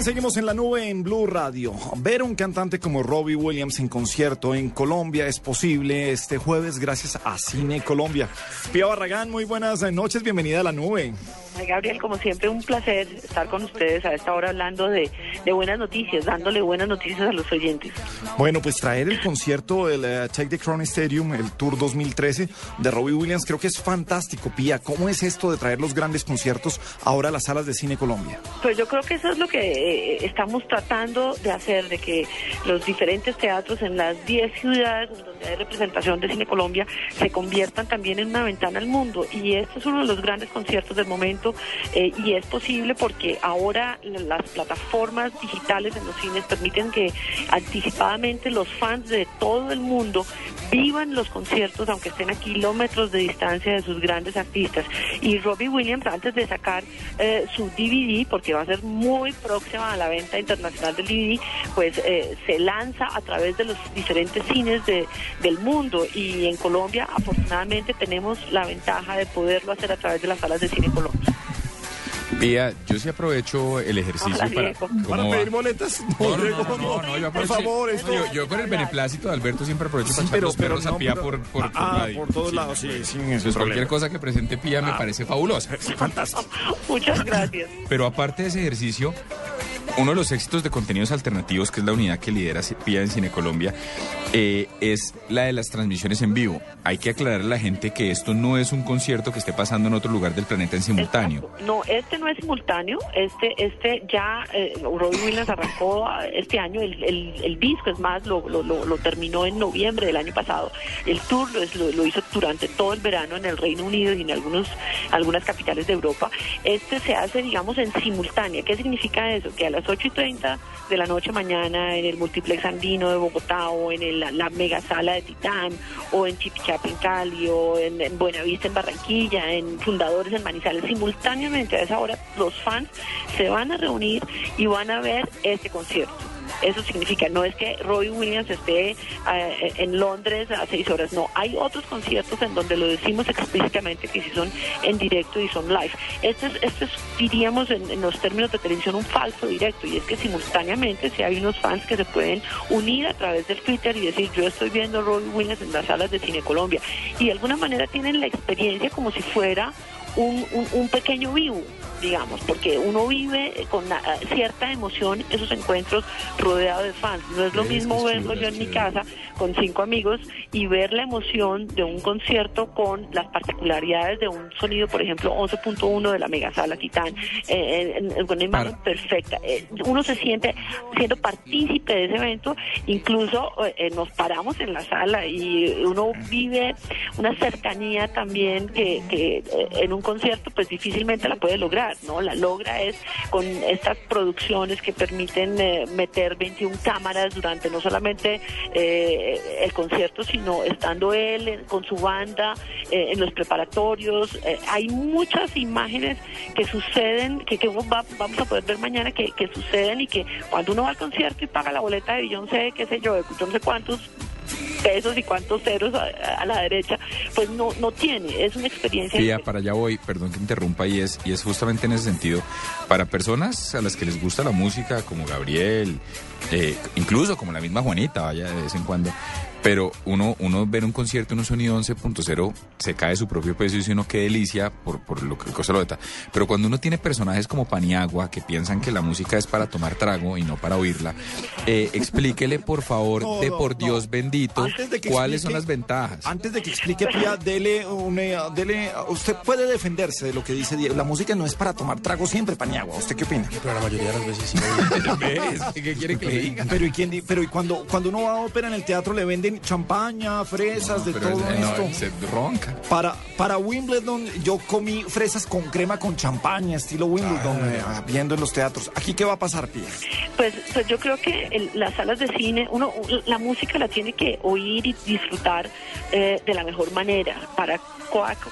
Bien, seguimos en la nube en Blue Radio. Ver un cantante como Robbie Williams en concierto en Colombia es posible este jueves gracias a Cine Colombia. Pía Barragán, muy buenas noches, bienvenida a la nube. Gabriel, como siempre, un placer estar con ustedes a esta hora hablando de, buenas noticias, dándole buenas noticias a los oyentes. Bueno, pues traer el concierto del uh, Take the Crown Stadium, el Tour 2013 de Robbie Williams, creo que es fantástico. Pía, ¿cómo es esto de traer los grandes conciertos ahora a las salas de Cine Colombia? Pues yo creo que eso es lo que eh, estamos tratando de hacer, de que los diferentes teatros en las 10 ciudades donde hay representación de Cine Colombia se conviertan también en una ventana al mundo. Y este es uno de los grandes conciertos del momento eh, y es posible porque ahora las plataformas digitales en los cines permiten que anticipadamente los fans de todo el mundo vivan los conciertos aunque estén a kilómetros de distancia de sus grandes artistas. Y Robbie Williams antes de sacar eh, su DVD, porque va a ser muy próxima a la venta internacional del DVD, pues eh, se lanza a través de los diferentes cines de, del mundo y en Colombia afortunadamente tenemos la ventaja de poderlo hacer a través de las salas de cine Colombia. Vía, yo sí aprovecho el ejercicio para, para pedir boletas. No, no, no, yo por favor, esto... yo, con el beneplácito de Alberto siempre aprovecho para echar los perros a Pía por, por, ah, por todos lados, sí, sin eso. cualquier cosa que presente Pía me ah. parece fabulosa. Sí, fantástico. Muchas gracias. Pero aparte de ese ejercicio, uno de los éxitos de contenidos alternativos, que es la unidad que lidera Pía en Cine Colombia, eh, es la de las transmisiones en vivo. Hay que aclararle a la gente que esto no es un concierto que esté pasando en otro lugar del planeta en simultáneo. No, este no es simultáneo. Este, este ya, eh, Robbie Williams arrancó este año el, disco, es más, lo, lo, lo, terminó en noviembre del año pasado. El tour lo, lo, hizo durante todo el verano en el Reino Unido y en algunos, algunas capitales de Europa. Este se hace, digamos, en simultánea. ¿Qué significa eso? Que a las 8 y 30 de la noche mañana en el multiplex andino de Bogotá o en la, mega sala de Titán o en Chipichapa en Cali o en, en, Buenavista en Barranquilla, en Fundadores en Manizales. Simultáneamente a esa hora los fans se van a reunir y van a ver este concierto. Eso significa, no es que Roy Williams esté eh, en Londres a seis horas, no. Hay otros conciertos en donde lo decimos explícitamente que si son en directo y son live. Este es, este diríamos, en, los términos de televisión, un falso directo, y es que simultáneamente si hay unos fans que se pueden unir a través del Twitter y decir, yo estoy viendo Roy Williams en las salas de Cine Colombia, y de alguna manera tienen la experiencia como si fuera un, un pequeño vivo digamos, porque uno vive con cierta emoción esos encuentros rodeados de fans. No es lo mismo verlo yo en mi casa con cinco amigos y ver la emoción de un concierto con las particularidades de un sonido, por ejemplo, 11.1 de la mega sala Titán, eh, con una imagen perfecta. Eh, uno se siente siendo partícipe de ese evento, incluso eh, nos paramos en la sala y uno vive una cercanía también que, que en un concierto pues difícilmente la puede lograr. ¿No? La logra es con estas producciones que permiten eh, meter 21 cámaras durante no solamente eh, el concierto, sino estando él con su banda eh, en los preparatorios. hay muchas imágenes que suceden, que, que vamos a poder ver mañana, que, que suceden y que cuando uno va al concierto y paga la boleta de Beyoncé, qué sé yo, de no sé cuántos pesos y cuántos ceros a, la derecha, pues no, no tiene, es una experiencia. Sí, para allá voy, perdón que interrumpa, y es, y es justamente en ese sentido, para personas a las que les gusta la música, como Gabriel, eh, incluso como la misma Juanita, vaya de vez en cuando, pero uno, uno ver un concierto en un sonido 11.0 se cae su propio peso y dice uno qué delicia por, por lo que cosa lo está. Pero cuando uno tiene personajes como Paniagua que piensan que la música es para tomar trago y no para oírla, eh, explíquele por favor, de por Dios bendito, cuáles son las ventajas. Antes de que explique, Pia, dele, una, dele, usted puede defenderse de lo que dice Diego. La música no es para tomar trago siempre, Paniagua. ¿Usted qué opina? Pero la mayoría de las veces sí. ¿Qué quiere que le diga? Pero, ¿y quién, pero ¿y cuando, cuando uno va a ópera en el teatro le venden champaña, fresas, de todo esto. se ronca. Para, para Wimbledon yo comí fresas con crema con champaña, estilo Wimbledon, eh, viendo en los teatros. ¿Aquí qué va a pasar, Pia? Pues, pues yo creo que las salas de cine, uno la música la tiene que oír y disfrutar eh, de la mejor manera. Para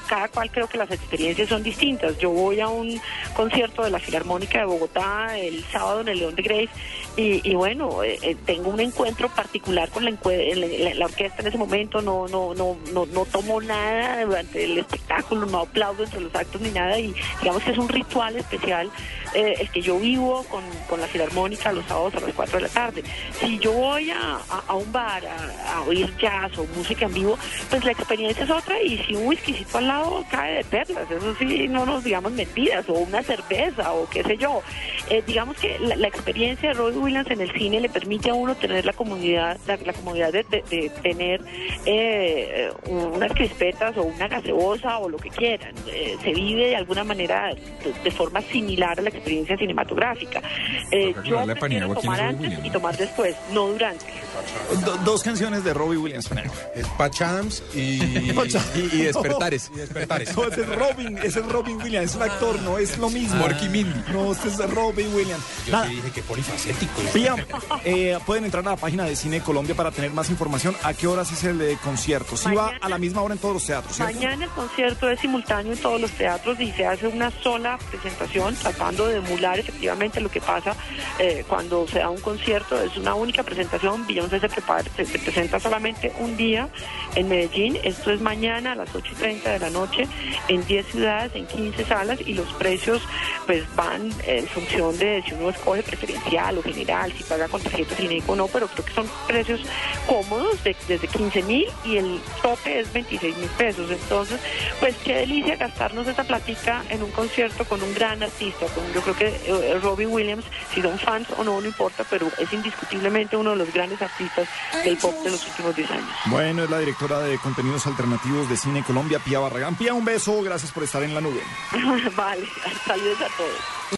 cada cual creo que las experiencias son distintas. Yo voy a un concierto de la Filarmónica de Bogotá el sábado en el León de Grace y, bueno, eh, tengo un encuentro particular con la, la, la, orquesta en ese momento, no, no, no, no, no tomo nada durante el espectáculo, no aplaudo entre los actos ni nada y digamos que es un ritual especial eh, el que yo vivo con, con, la filarmónica los sábados a las 4 de la tarde. Si yo voy a, a, un bar a, oír jazz o música en vivo, pues la experiencia es otra y si un whiskycito al lado cae de perlas, eso sí, no nos digamos mentiras, o una cerveza o qué sé yo. Eh, digamos que la, experiencia de Robbie Williams en el cine le permite a uno tener la comunidad, la, comunidad de, tener eh, unas crispetas o una gaseosa o lo que quieran. Eh, se vive de alguna manera de, forma similar a la experiencia cinematográfica. yo prefiero tomar antes y tomar después, no durante. dos canciones de Robbie Williams. Es Patch Adams y, y, Despertares. ese es Robin, ese es Robin Williams, es un actor, no es lo mismo. Morky Mindy. No, este es Robin Williams. Yo dije que polifacético. Eh, pueden entrar a la página de Cine Colombia para tener más información. ¿A qué horas es el de concierto? Si va a la misma hora en todos los teatros. Mañana el concierto es simultáneo en todos los teatros y se hace una sola presentación tratando de emular efectivamente lo que pasa eh, cuando se da un concierto. Es una única presentación. Beyoncé se, prepara, se, presenta solamente un día en Medellín. Esto es mañana a las 8 y 30 de la noche en 10 ciudades, en 15 salas y los precios pues van en función de si uno escoge preferencial o general, si paga con tarjeta Cineco o no, pero creo que son precios cómodos de, desde 15 mil y el tope es 26 mil pesos. Entonces, pues qué delicia gastarnos esa platica en un concierto con un gran artista. Con, yo creo que eh, Robbie Williams, si son fans o no, no importa, pero es indiscutiblemente uno de los grandes artistas del pop de los últimos 10 años. Bueno, es la de contenidos alternativos de Cine Colombia, Pía Barragán. Pía, un beso, gracias por estar en la nube. vale, saludos a todos.